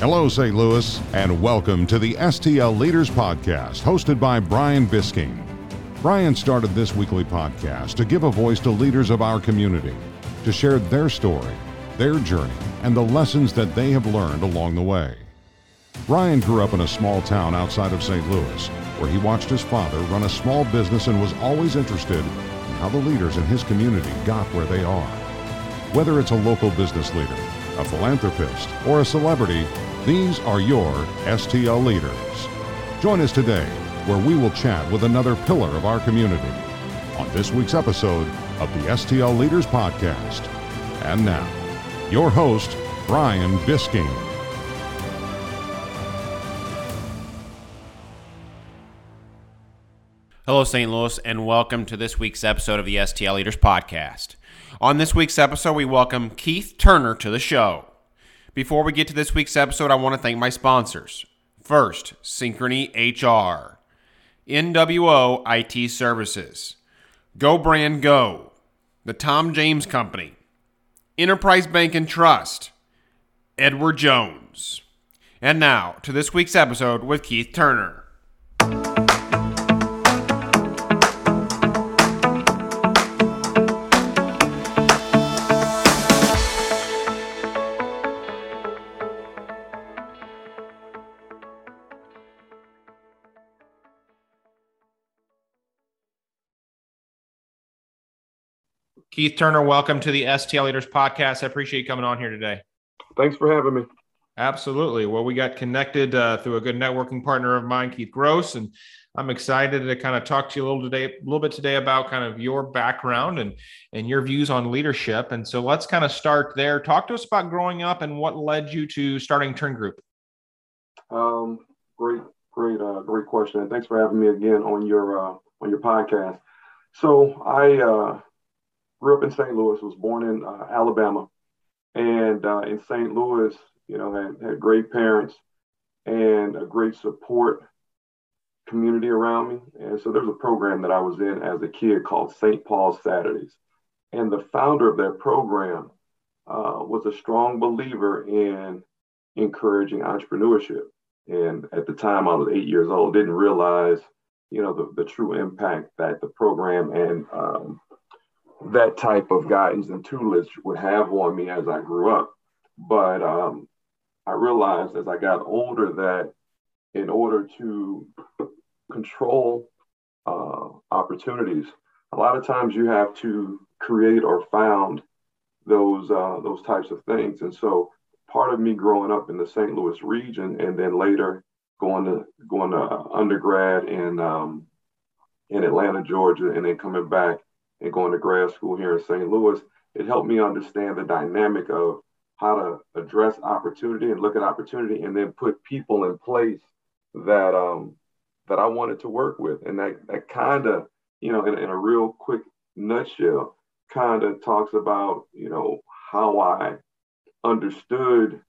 Hello, St. Louis, and welcome to the STL Leaders Podcast, hosted by Brian Bisking. Brian started this weekly podcast to give a voice to leaders of our community, to share their story, their journey, and the lessons that they have learned along the way. Brian grew up in a small town outside of St. Louis, where he watched his father run a small business and was always interested in how the leaders in his community got where they are. Whether it's a local business leader, a philanthropist, or a celebrity, these are your STL leaders. Join us today where we will chat with another pillar of our community on this week's episode of the STL Leaders Podcast. And now, your host, Brian Bisking. Hello, St. Louis, and welcome to this week's episode of the STL Leaders Podcast. On this week's episode, we welcome Keith Turner to the show. Before we get to this week's episode, I want to thank my sponsors. First, Synchrony HR, NWO IT Services, Go Brand Go, the Tom James Company, Enterprise Bank and Trust, Edward Jones. And now to this week's episode with Keith Turner. Keith Turner, welcome to the STL Leaders Podcast. I appreciate you coming on here today. Thanks for having me. Absolutely. Well, we got connected uh, through a good networking partner of mine, Keith Gross, and I'm excited to kind of talk to you a little today, a little bit today about kind of your background and and your views on leadership. And so let's kind of start there. Talk to us about growing up and what led you to starting Turn Group. Um, great, great, uh, great question. And thanks for having me again on your uh, on your podcast. So I uh, grew up in St. Louis, was born in uh, Alabama, and uh, in St. Louis, you know, had, had great parents and a great support community around me. And so there was a program that I was in as a kid called St. Paul's Saturdays. And the founder of that program uh, was a strong believer in encouraging entrepreneurship. And at the time, I was eight years old, didn't realize, you know, the, the true impact that the program and um, that type of guidance and tutelage would have on me as I grew up. But um, I realized as I got older that in order to control uh, opportunities, a lot of times you have to create or found those uh, those types of things. And so part of me growing up in the St. Louis region and then later going to going to undergrad in um, in Atlanta, Georgia, and then coming back and going to grad school here in St. Louis, it helped me understand the dynamic of how to address opportunity and look at opportunity and then put people in place that um that I wanted to work with. And that that kind of, you know, in, in a real quick nutshell, kind of talks about, you know, how I understood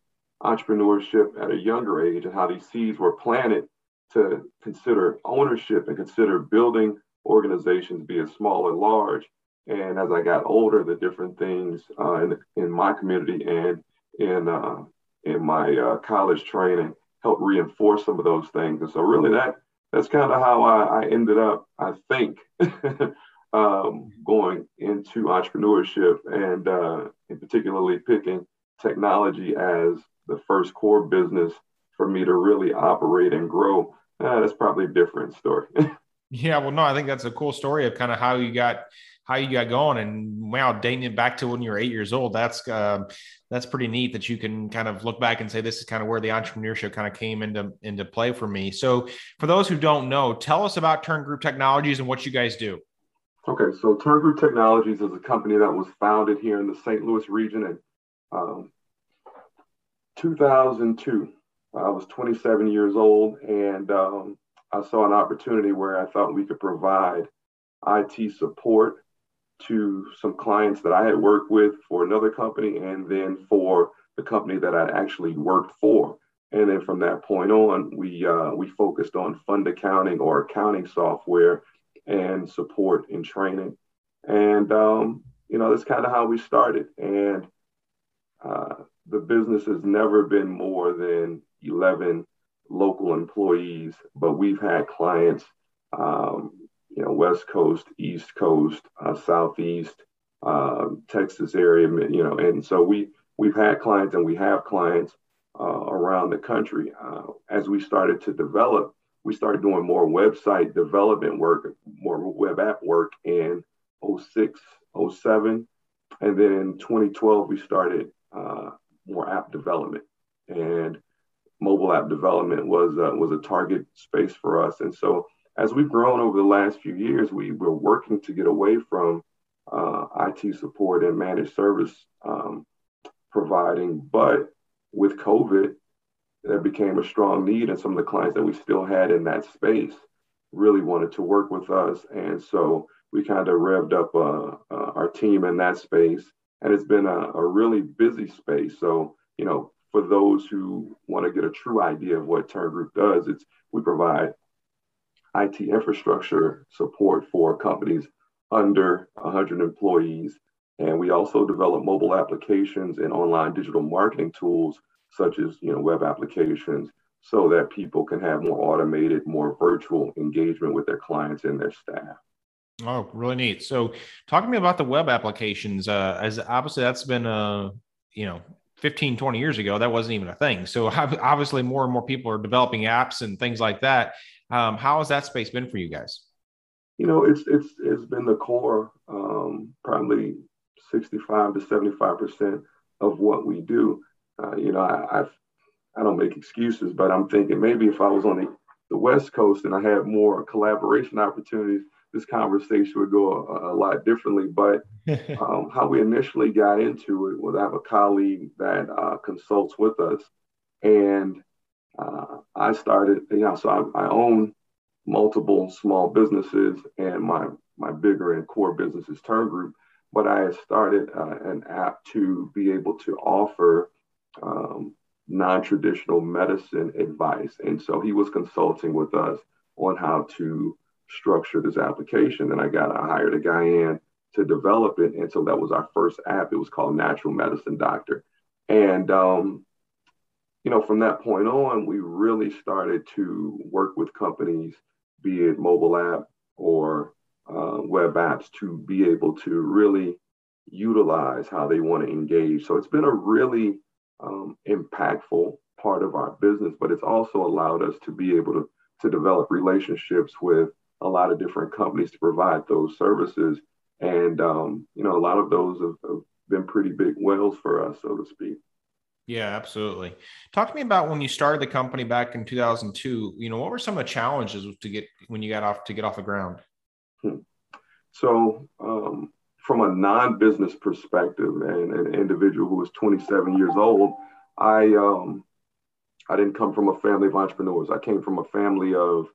entrepreneurship at a younger age and how these seeds were planted to consider ownership and consider building organizations, be it small or large. And as I got older, the different things uh, in, in my community and in uh, in my uh, college training helped reinforce some of those things. And so, really, that that's kind of how I, I, ended up. I think um, going into entrepreneurship and uh, and particularly picking technology as the first core business for me to really operate and grow. Uh, that's probably a different story. Yeah, well, no, I think that's a cool story of kind of how you got how you got going, and wow, dating it back to when you were eight years old. That's uh, that's pretty neat that you can kind of look back and say this is kind of where the entrepreneurship kind of came into into play for me. So, for those who don't know, tell us about Turn Group Technologies and what you guys do. Okay, so Turn Group Technologies is a company that was founded here in the St. Louis region in um, 2002. I was 27 years old, and um, I saw an opportunity where I thought we could provide IT support to some clients that I had worked with for another company and then for the company that I actually worked for. And then from that point on, we uh, we focused on fund accounting or accounting software and support and training. And um, you know, that's kind of how we started. And uh, the business has never been more than 11 local employees, but we've had clients, um, you know, West Coast, East Coast, uh, Southeast, uh, Texas area, you know, and so we we've had clients and we have clients uh, around the country. Uh, as we started to develop, we started doing more website development work, more web app work in 06, 07. And then in 2012, we started uh, more app development. And mobile app development was, uh, was a target space for us. And so as we've grown over the last few years, we were working to get away from uh, IT support and managed service um, providing. But with COVID, that became a strong need, and some of the clients that we still had in that space really wanted to work with us. And so we kind of revved up uh, uh, our team in that space, and it's been a, a, really busy space. So, you know, for those who want to get a true idea of what Turn Group does, it's we provide IT infrastructure support for companies under 100 employees and we also develop mobile applications and online digital marketing tools, such as you know web applications, so that people can have more automated, more virtual engagement with their clients and their staff. Oh, really neat. So, talk to me about the web applications. Uh, as obviously that's been uh, you know 15 20 years ago that wasn't even a thing. So obviously more and more people are developing apps and things like that. Um, how has that space been for you guys? You know it's it's it's been the core um, probably 65 to 75 percent of what we do. Uh, you know, I, I've I don't make excuses, but I'm thinking maybe if I was on the, the West Coast and I had more collaboration opportunities, this conversation would go a, a lot differently. But um, how we initially got into it was I have a colleague that uh, consults with us, and uh, I started, you know, so I, I, own multiple small businesses, and my my bigger and core business is Turn Group but I had started uh, an app to be able to offer um, non traditional medicine advice. And so he was consulting with us on how to structure this application. And I got, I hired a guy in to develop it. And so that was our first app. It was called Natural Medicine Doctor. And, um, you know, from that point on, we really started to work with companies, be it mobile app or uh, web apps to be able to really utilize how they want to engage. So it's been a really um, impactful part of our business, but it's also allowed us to be able to, to develop relationships with a lot of different companies to provide those services. And, um, you know, a lot of those have, have been pretty big whales for us, so to speak. Yeah, absolutely. Talk to me about when you started the company back in 2002. You know, what were some of the challenges to get when you got off to get off the ground? Hmm. So, um, from a non-business perspective, and an individual who was 27 years old, I um, I didn't come from a family of entrepreneurs. I came from a family of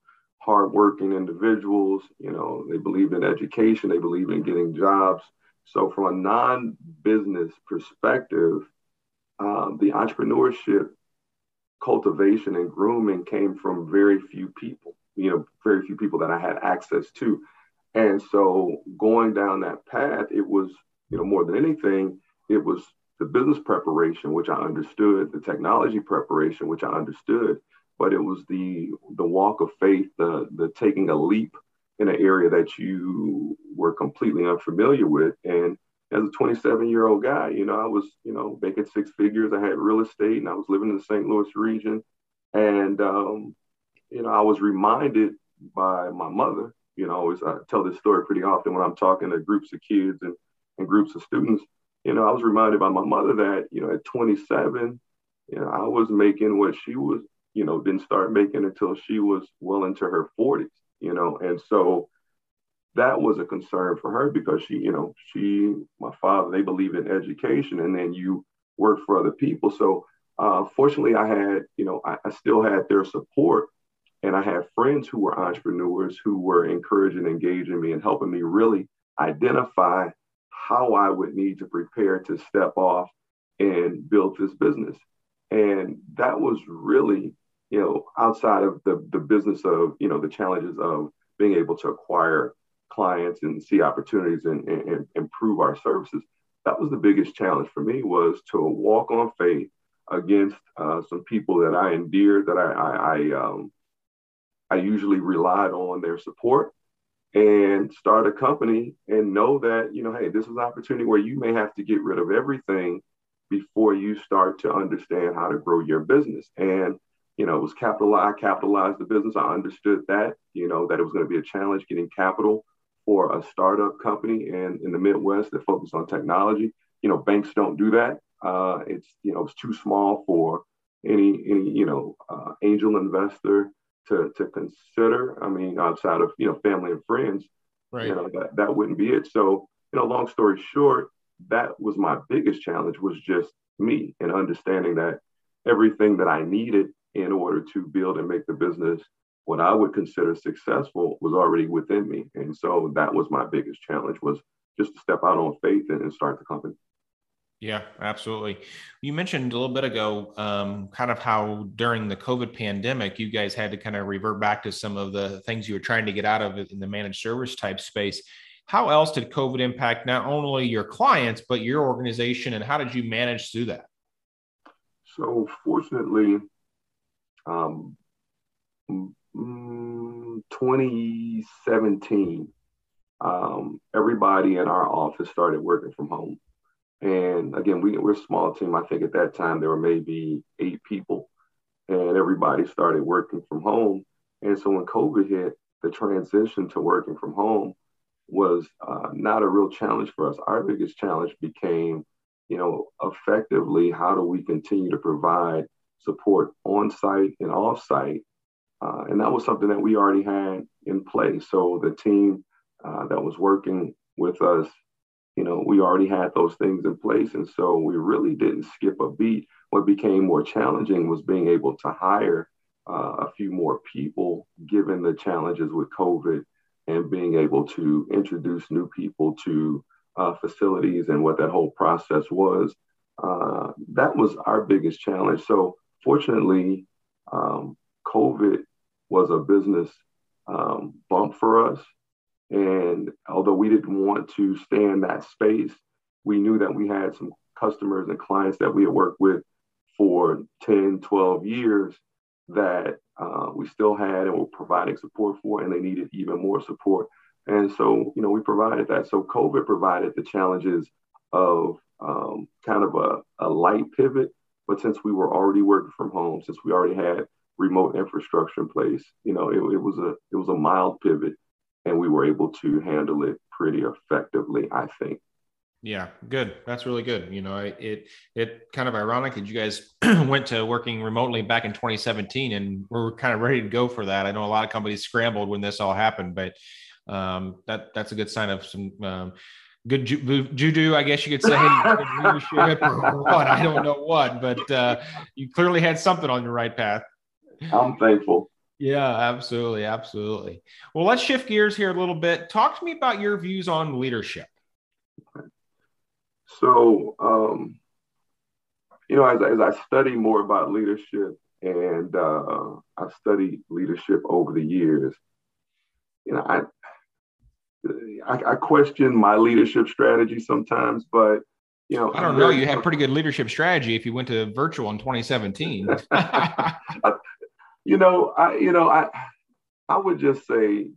hardworking individuals. You know, they believe in education, they believe in getting jobs. So, from a non-business perspective, um, the entrepreneurship cultivation and grooming came from very few people. You know, very few people that I had access to. And so going down that path, it was, you know, more than anything, it was the business preparation, which I understood, the technology preparation, which I understood, but it was the the walk of faith, the the taking a leap in an area that you were completely unfamiliar with. And as a 27 year old guy, you know, I was, you know, making six figures. I had real estate and I was living in the St. Louis region. And, um, you know, I was reminded by my mother you know, always I tell this story pretty often when I'm talking to groups of kids and, and groups of students. You know, I was reminded by my mother that, you know, at 27, you know, I was making what she was, you know, didn't start making until she was well into her 40s, you know, and so that was a concern for her because she, you know, she, my father, they believe in education and then you work for other people. So uh, fortunately, I had, you know, I, I still had their support and I had friends who were entrepreneurs who were encouraging, engaging me, and helping me really identify how I would need to prepare to step off and build this business. And that was really, you know, outside of the, the business of, you know, the challenges of being able to acquire clients and see opportunities and, and, and improve our services. that was the biggest challenge for me was to walk on faith against uh, some people that I endeared, that I, I, I, um, I usually relied on their support and start a company and know that, you know, hey, this is an opportunity where you may have to get rid of everything before you start to understand how to grow your business. And, you know, it was capital, I capitalized the business. I understood that, you know, that it was going to be a challenge getting capital for a startup company and in the Midwest that focus on technology. You know, banks don't do that. Uh, it's you know it's too small for any any you know uh, angel investor to to consider. I mean, outside of you know family and friends, right? You know that that wouldn't be it. So you know, long story short, that was my biggest challenge was just me and understanding that everything that I needed in order to build and make the business what I would consider successful was already within me. And so that was my biggest challenge was just to step out on faith and, and start the company. Yeah, absolutely. You mentioned a little bit ago, um, kind of how during the COVID pandemic, you guys had to kind of revert back to some of the things you were trying to get out of in the managed service type space. How else did COVID impact not only your clients, but your organization, and how did you manage through that? So, fortunately, um, 2017, um, everybody in our office started working from home. And again, we, we're a small team. I think at that time there were maybe eight people, and everybody started working from home. And so when COVID hit, the transition to working from home was uh, not a real challenge for us. Our biggest challenge became, you know, effectively, how do we continue to provide support on site and off site? Uh, and that was something that we already had in place. So the team uh, that was working with us you know, we already had those things in place. And so we really didn't skip a beat. What became more challenging was being able to hire uh, a few more people, given the challenges with COVID and being able to introduce new people to uh, facilities and what that whole process was. Uh, that was our biggest challenge. So, fortunately, um, COVID was a business um, bump for us. And although we didn't want to stay in that space, we knew that we had some customers and clients that we had worked with for 10, 12 years that uh, we still had and were providing support for, and they needed even more support. And so, you know, we provided that. So COVID provided the challenges of um, kind of a, a light pivot. But since we were already working from home, since we already had remote infrastructure in place, you know, it, it was a it was a mild pivot and we were able to handle it pretty effectively, I think. Yeah, good. That's really good. You know, it it kind of ironic that you guys went to working remotely back in 2017, and we're kind of ready to go for that. I know a lot of companies scrambled when this all happened, but um, that that's a good sign of some um, good ju- judo, I guess you could say, leadership or what. I don't know what, but uh, you clearly had something on your right path. I'm thankful. Yeah, absolutely. Absolutely. Well, let's shift gears here a little bit. Talk to me about your views on leadership. So, um, you know, as, as I study more about leadership and uh, I've studied leadership over the years, you know, I, I, I question my leadership strategy sometimes, but you know, I don't know. You had pretty good leadership strategy if you went to virtual in 2017. you know, I you know, I I would just say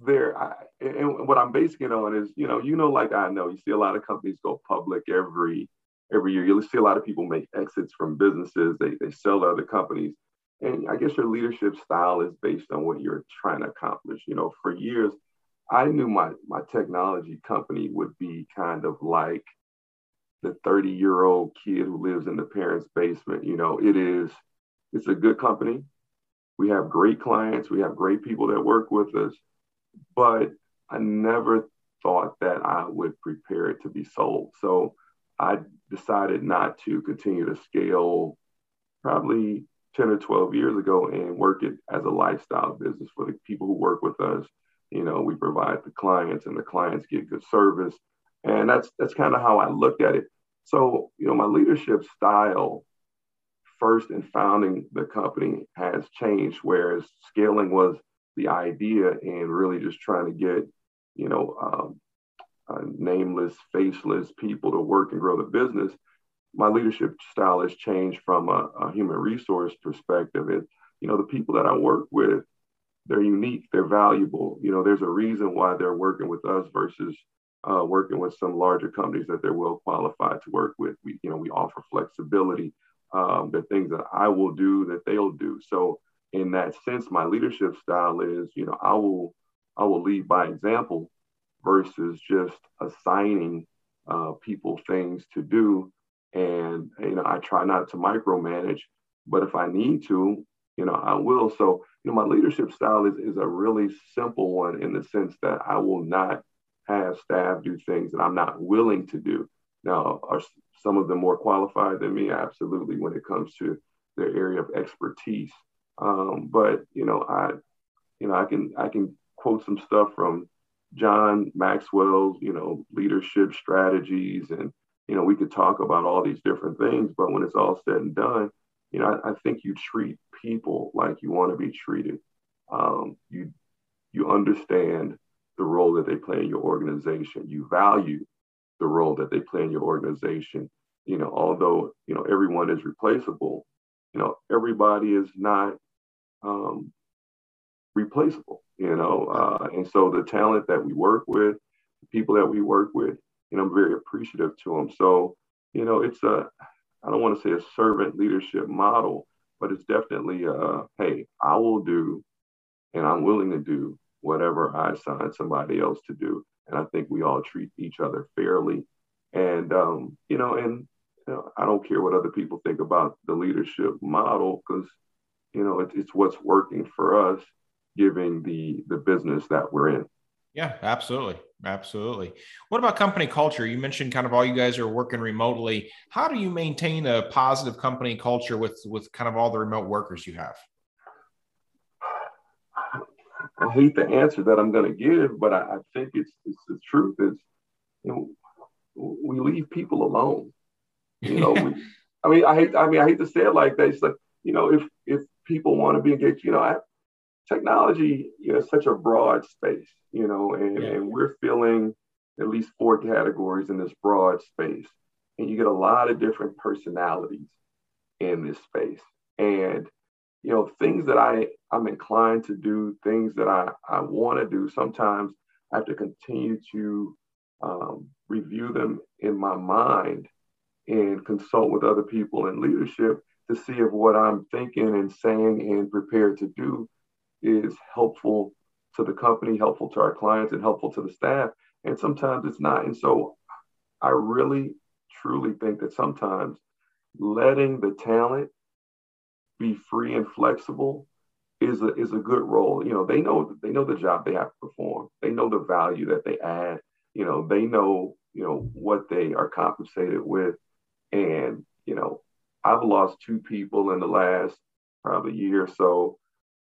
there I, and what I'm basing it on is, you know, you know, like I know, you see a lot of companies go public every every year. You'll see a lot of people make exits from businesses. They they sell to other companies. And I guess your leadership style is based on what you're trying to accomplish. You know, for years, I knew my my technology company would be kind of like the 30 year old kid who lives in the parents' basement. You know, it is it's a good company. We have great clients, we have great people that work with us, but I never thought that I would prepare it to be sold. So I decided not to continue to scale probably 10 or 12 years ago and work it as a lifestyle business for the people who work with us. You know, we provide the clients and the clients get good service. And that's that's kind of how I looked at it. So, you know, my leadership style first in founding the company has changed, whereas scaling was the idea and really just trying to get, you know, um, uh, nameless, faceless people to work and grow the business, my leadership style has changed from a, a human resource perspective. It, you know, the people that I work with, they're unique, they're valuable. You know, there's a reason why they're working with us versus uh, working with some larger companies that they're well qualified to work with. We, you know, we offer flexibility. Um, the things that I will do that they'll do. So in that sense, my leadership style is, you know, I will I will lead by example versus just assigning uh, people things to do. And you know, I try not to micromanage, but if I need to, you know, I will. So, you know, my leadership style is, is a really simple one in the sense that I will not have staff do things that I'm not willing to do. Now, are some of them more qualified than me? Absolutely, when it comes to their area of expertise. Um, but you know, I, you know, I can I can quote some stuff from John Maxwell's, you know, leadership strategies, and you know, we could talk about all these different things. But when it's all said and done, you know, I, I think you treat people like you want to be treated. Um, you you understand the role that they play in your organization. You value the role that they play in your organization. You know, although you know everyone is replaceable, you know everybody is not um, replaceable. You know, uh, and so the talent that we work with, the people that we work with, and I'm very appreciative to them. So, you know, it's a I don't want to say a servant leadership model, but it's definitely a hey, I will do, and I'm willing to do whatever I assign somebody else to do. And I think we all treat each other fairly. And, um, you know, and you know, I don't care what other people think about the leadership model because, you know, it, it's what's working for us, giving the the business that we're in. Yeah, absolutely. Absolutely. What about company culture? You mentioned kind of all you guys are working remotely. How do you maintain a positive company culture with with kind of all the remote workers you have? I hate the answer that I'm going to give, but I, I, think it's, it's the truth is, you know, we leave people alone. You know, we, I mean, I hate, I mean, I hate to say it like that. It's like, you know, if, if people want to be engaged, you know, I, technology, you know, such a broad space, you know, and, yeah. and we're filling at least four categories in this broad space. And you get a lot of different personalities in this space. And you know, things that I, I'm inclined to do, things that I, I want to do, sometimes I have to continue to um, review them in my mind and consult with other people in leadership to see if what I'm thinking and saying and prepared to do is helpful to the company, helpful to our clients, and helpful to the staff. And sometimes it's not. And so I really, truly think that sometimes letting the talent be free and flexible is a is a good role. You know, they know they know the job they have to perform. They know the value that they add. You know, they know you know what they are compensated with, and you know, I've lost two people in the last probably year or so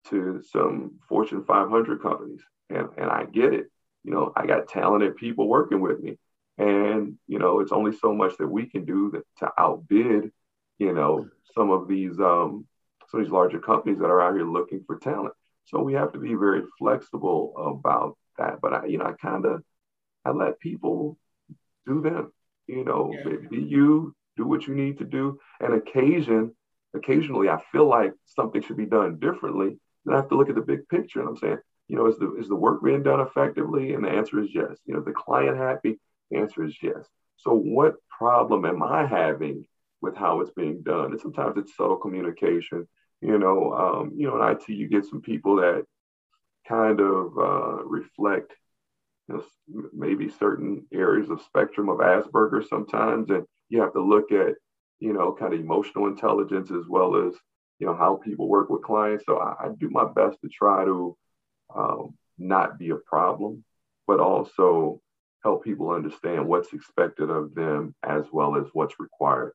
to some Fortune 500 companies, and and I get it. You know, I got talented people working with me, and you know, it's only so much that we can do that to outbid, you know, some of these um, some of these larger companies that are out here looking for talent. So we have to be very flexible about that. But I, you know, I kind of I let people do them. You know, yeah. be you, do what you need to do. And occasion, occasionally, I feel like something should be done differently. Then I have to look at the big picture, and I'm saying, you know, is the is the work being done effectively? And the answer is yes. You know, the client happy? The answer is yes. So what problem am I having with how it's being done? And sometimes it's subtle communication. You know, um, you know, in IT, you get some people that kind of uh, reflect, you know, maybe certain areas of spectrum of Asperger's sometimes, and you have to look at, you know, kind of emotional intelligence as well as, you know, how people work with clients. So I, I do my best to try to um, not be a problem, but also help people understand what's expected of them as well as what's required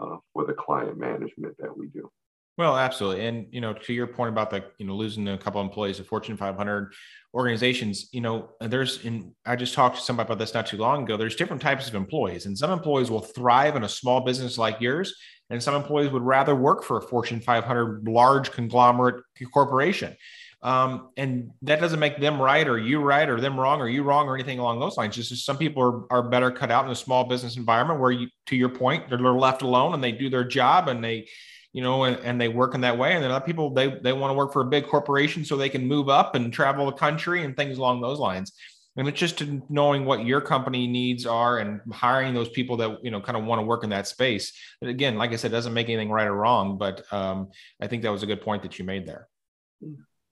uh, for the client management that we do. Well, absolutely. And, you know, to your point about the, you know, losing a couple employees of Fortune 500 organizations, you know, there's, and I just talked to somebody about this not too long ago. There's different types of employees and some employees will thrive in a small business like yours. And some employees would rather work for a Fortune 500 large conglomerate corporation. Um, and that doesn't make them right or you right or them wrong or you wrong or anything along those lines. Just some people are, are better cut out in a small business environment where you, to your point, they're left alone and they do their job and they, you know, and, and they work in that way. And then other people, they, they want to work for a big corporation so they can move up and travel the country and things along those lines. And it's just knowing what your company needs are and hiring those people that, you know, kind of want to work in that space. And again, like I said, doesn't make anything right or wrong, but um, I think that was a good point that you made there.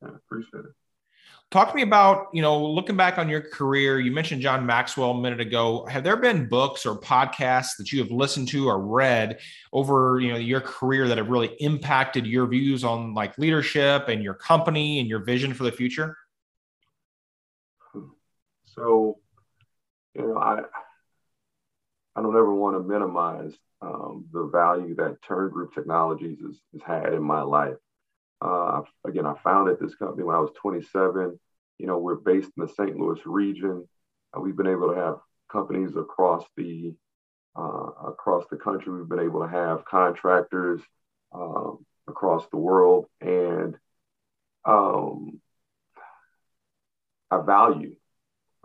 I appreciate it. Talk to me about, you know, looking back on your career. You mentioned John Maxwell a minute ago. Have there been books or podcasts that you have listened to or read over, you know, your career that have really impacted your views on like leadership and your company and your vision for the future? So, you know, I I don't ever want to minimize um, the value that Turn Group Technologies has, has had in my life. Uh, again, I founded this company when I was 27. You know, we're based in the St. Louis region. Uh, we've been able to have companies across the uh, across the country. We've been able to have contractors um, across the world, and um, I value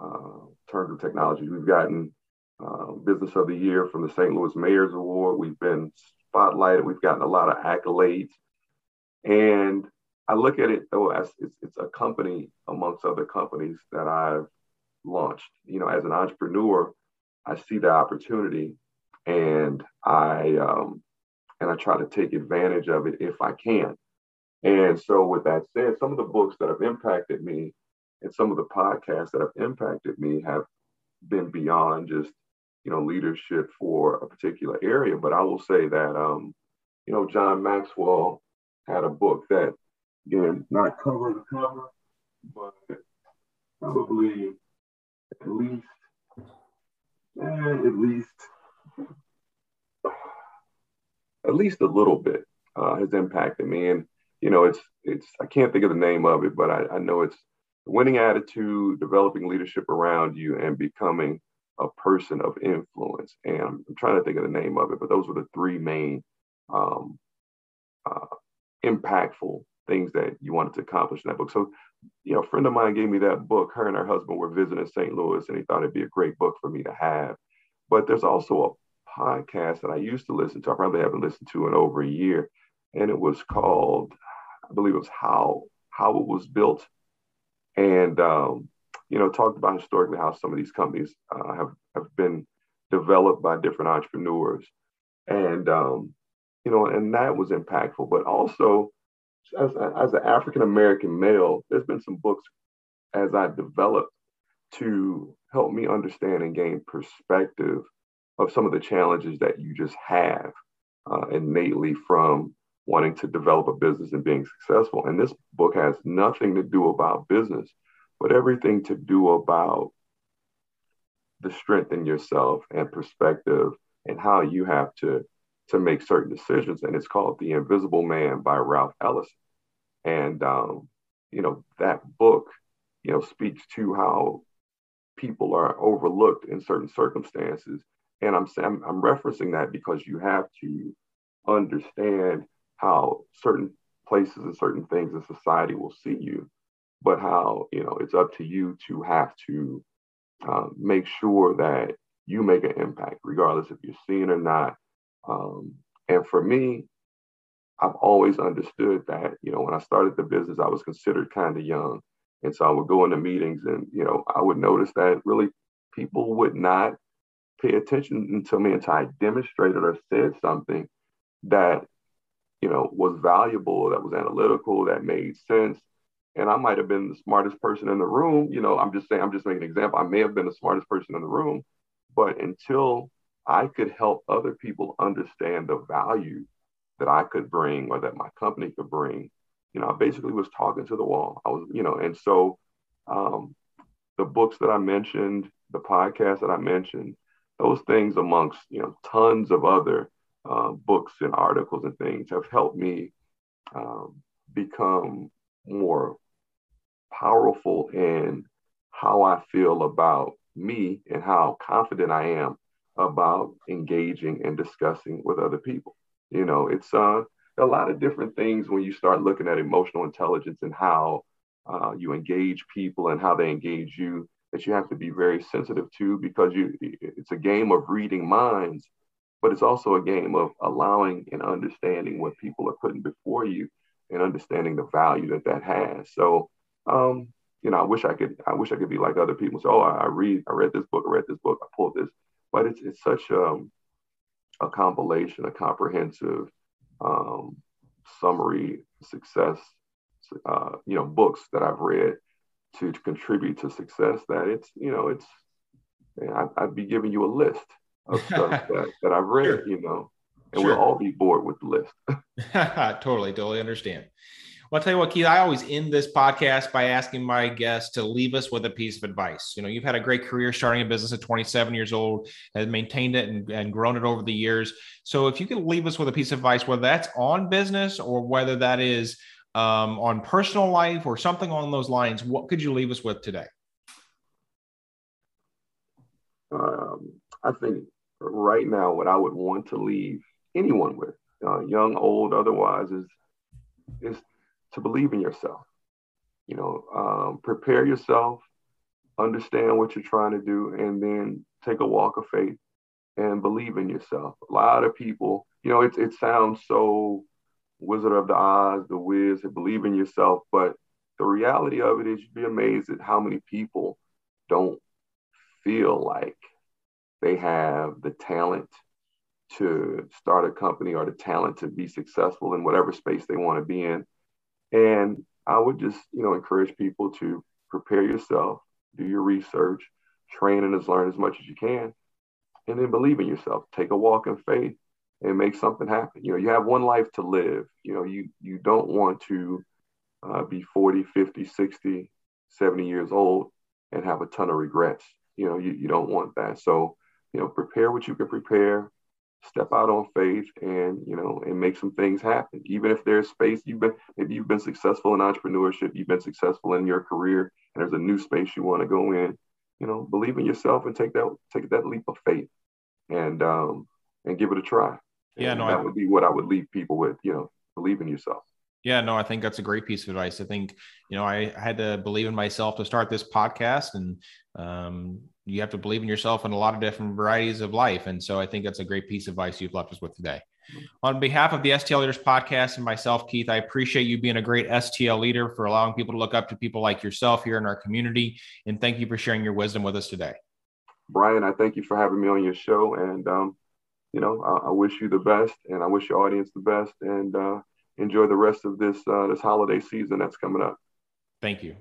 uh, Turn Group Technology. We've gotten uh, Business of the Year from the St. Louis Mayor's Award. We've been spotlighted. We've gotten a lot of accolades. And I look at it though as it's, it's a company amongst other companies that I've launched. You know, as an entrepreneur, I see the opportunity and I um, and I try to take advantage of it if I can. And so, with that said, some of the books that have impacted me and some of the podcasts that have impacted me have been beyond just you know leadership for a particular area. But I will say that um, you know John Maxwell had a book that, again, not cover to cover, but probably at least, and at least, at least a little bit uh, has impacted me. And you know, it's it's I can't think of the name of it, but I, I know it's winning attitude, developing leadership around you, and becoming a person of influence. And I'm, I'm trying to think of the name of it, but those were the three main um, uh, impactful things that you wanted to accomplish in that book. So, you know, a friend of mine gave me that book. Her and her husband were visiting St. Louis, and he thought it'd be a great book for me to have. But there's also a podcast that I used to listen to. I probably haven't listened to in over a year, and it was called, I believe it was How How It Was Built, and um, you know, talked about historically how some of these companies uh, have have been developed by different entrepreneurs, and um, you know, and that was impactful. But also, as, as an African American male, there's been some books as I developed to help me understand and gain perspective of some of the challenges that you just have uh, innately from wanting to develop a business and being successful. And this book has nothing to do about business, but everything to do about the strength in yourself and perspective and how you have to to make certain decisions. And it's called The Invisible Man by Ralph Ellison. And, um, you know, that book, you know, speaks to how people are overlooked in certain circumstances. And I'm, I'm, I'm referencing that because you have to understand how certain places and certain things in society will see you, but how, you know, it's up to you to have to uh, make sure that you make an impact, regardless if you're seen or not, um, and for me, I've always understood that, you know, when I started the business, I was considered kind of young. And so I would go into meetings and, you know, I would notice that really people would not pay attention to me until I demonstrated or said something that, you know, was valuable, that was analytical, that made sense. And I might have been the smartest person in the room. You know, I'm just saying, I'm just making an example. I may have been the smartest person in the room, but until I could help other people understand the value that I could bring or that my company could bring. You know, I basically was talking to the wall. I was, you know, and so um, the books that I mentioned, the podcast that I mentioned, those things amongst, you know, tons of other uh, books and articles and things have helped me um, become more powerful in how I feel about me and how confident I am about engaging and discussing with other people. You know, it's uh, a lot of different things when you start looking at emotional intelligence and how uh, you engage people and how they engage you that you have to be very sensitive to because you it's a game of reading minds, but it's also a game of allowing and understanding what people are putting before you and understanding the value that that has. So, um, you know, I wish I could I wish I could be like other people. So, oh, I, read I read this book, I read this book, I pulled this, but it's it's such um, a compilation, a comprehensive um, summary success, uh, you know, books that I've read to, to, contribute to success. That it's, you know, it's, I, I'd be giving you a list of stuff that, that I've read, sure. you know, and sure. we'll all be bored with the list. totally, totally understand. Well, I'll tell you what, Keith, I always end this podcast by asking my guests to leave us with a piece of advice. You know, you've had a great career starting a business at 27 years old, has maintained it and, and grown it over the years. So if you could leave us with a piece of advice, whether that's on business or whether that is um, on personal life or something along those lines, what could you leave us with today? Um, I think right now, what I would want to leave anyone with, uh, young, old, otherwise, is is to believe in yourself. You know, um, prepare yourself, understand what you're trying to do, and then take a walk of faith and believe in yourself. A lot of people, you know, it, it sounds so Wizard of the Oz, the Wiz, believe in yourself, but the reality of it is you'd be amazed at how many people don't feel like they have the talent to start a company or the talent to be successful in whatever space they want to be in. And I would just, you know, encourage people to prepare yourself, do your research, train and learn as much as you can, and then believe in yourself. Take a walk in faith and make something happen. You know, you have one life to live. You know, you you don't want to uh, be 40, 50, 60, 70 years old and have a ton of regrets. You know, you, you don't want that. So, you know, prepare what you can prepare, step out on faith and you know and make some things happen. Even if there's space you've been maybe you've been successful in entrepreneurship you've been successful in your career and there's a new space you want to go in you know believe in yourself and take that take that leap of faith and um and give it a try. Yeah and no that I, would be what i would leave people with you know believe in yourself. Yeah, no, I think that's a great piece of advice. I think, you know, I had to believe in myself to start this podcast and um, you have to believe in yourself in a lot of different varieties of life. And so I think that's a great piece of advice you've left us with today. On behalf of the STL Leaders podcast and myself, Keith, I appreciate you being a great STL leader for allowing people to look up to people like yourself here in our community. And thank you for sharing your wisdom with us today. Brian, I thank you for having me on your show. And, um, you know, I, I, wish you the best and I wish your audience the best. And, uh, enjoy the rest of this uh, this holiday season that's coming up. Thank you.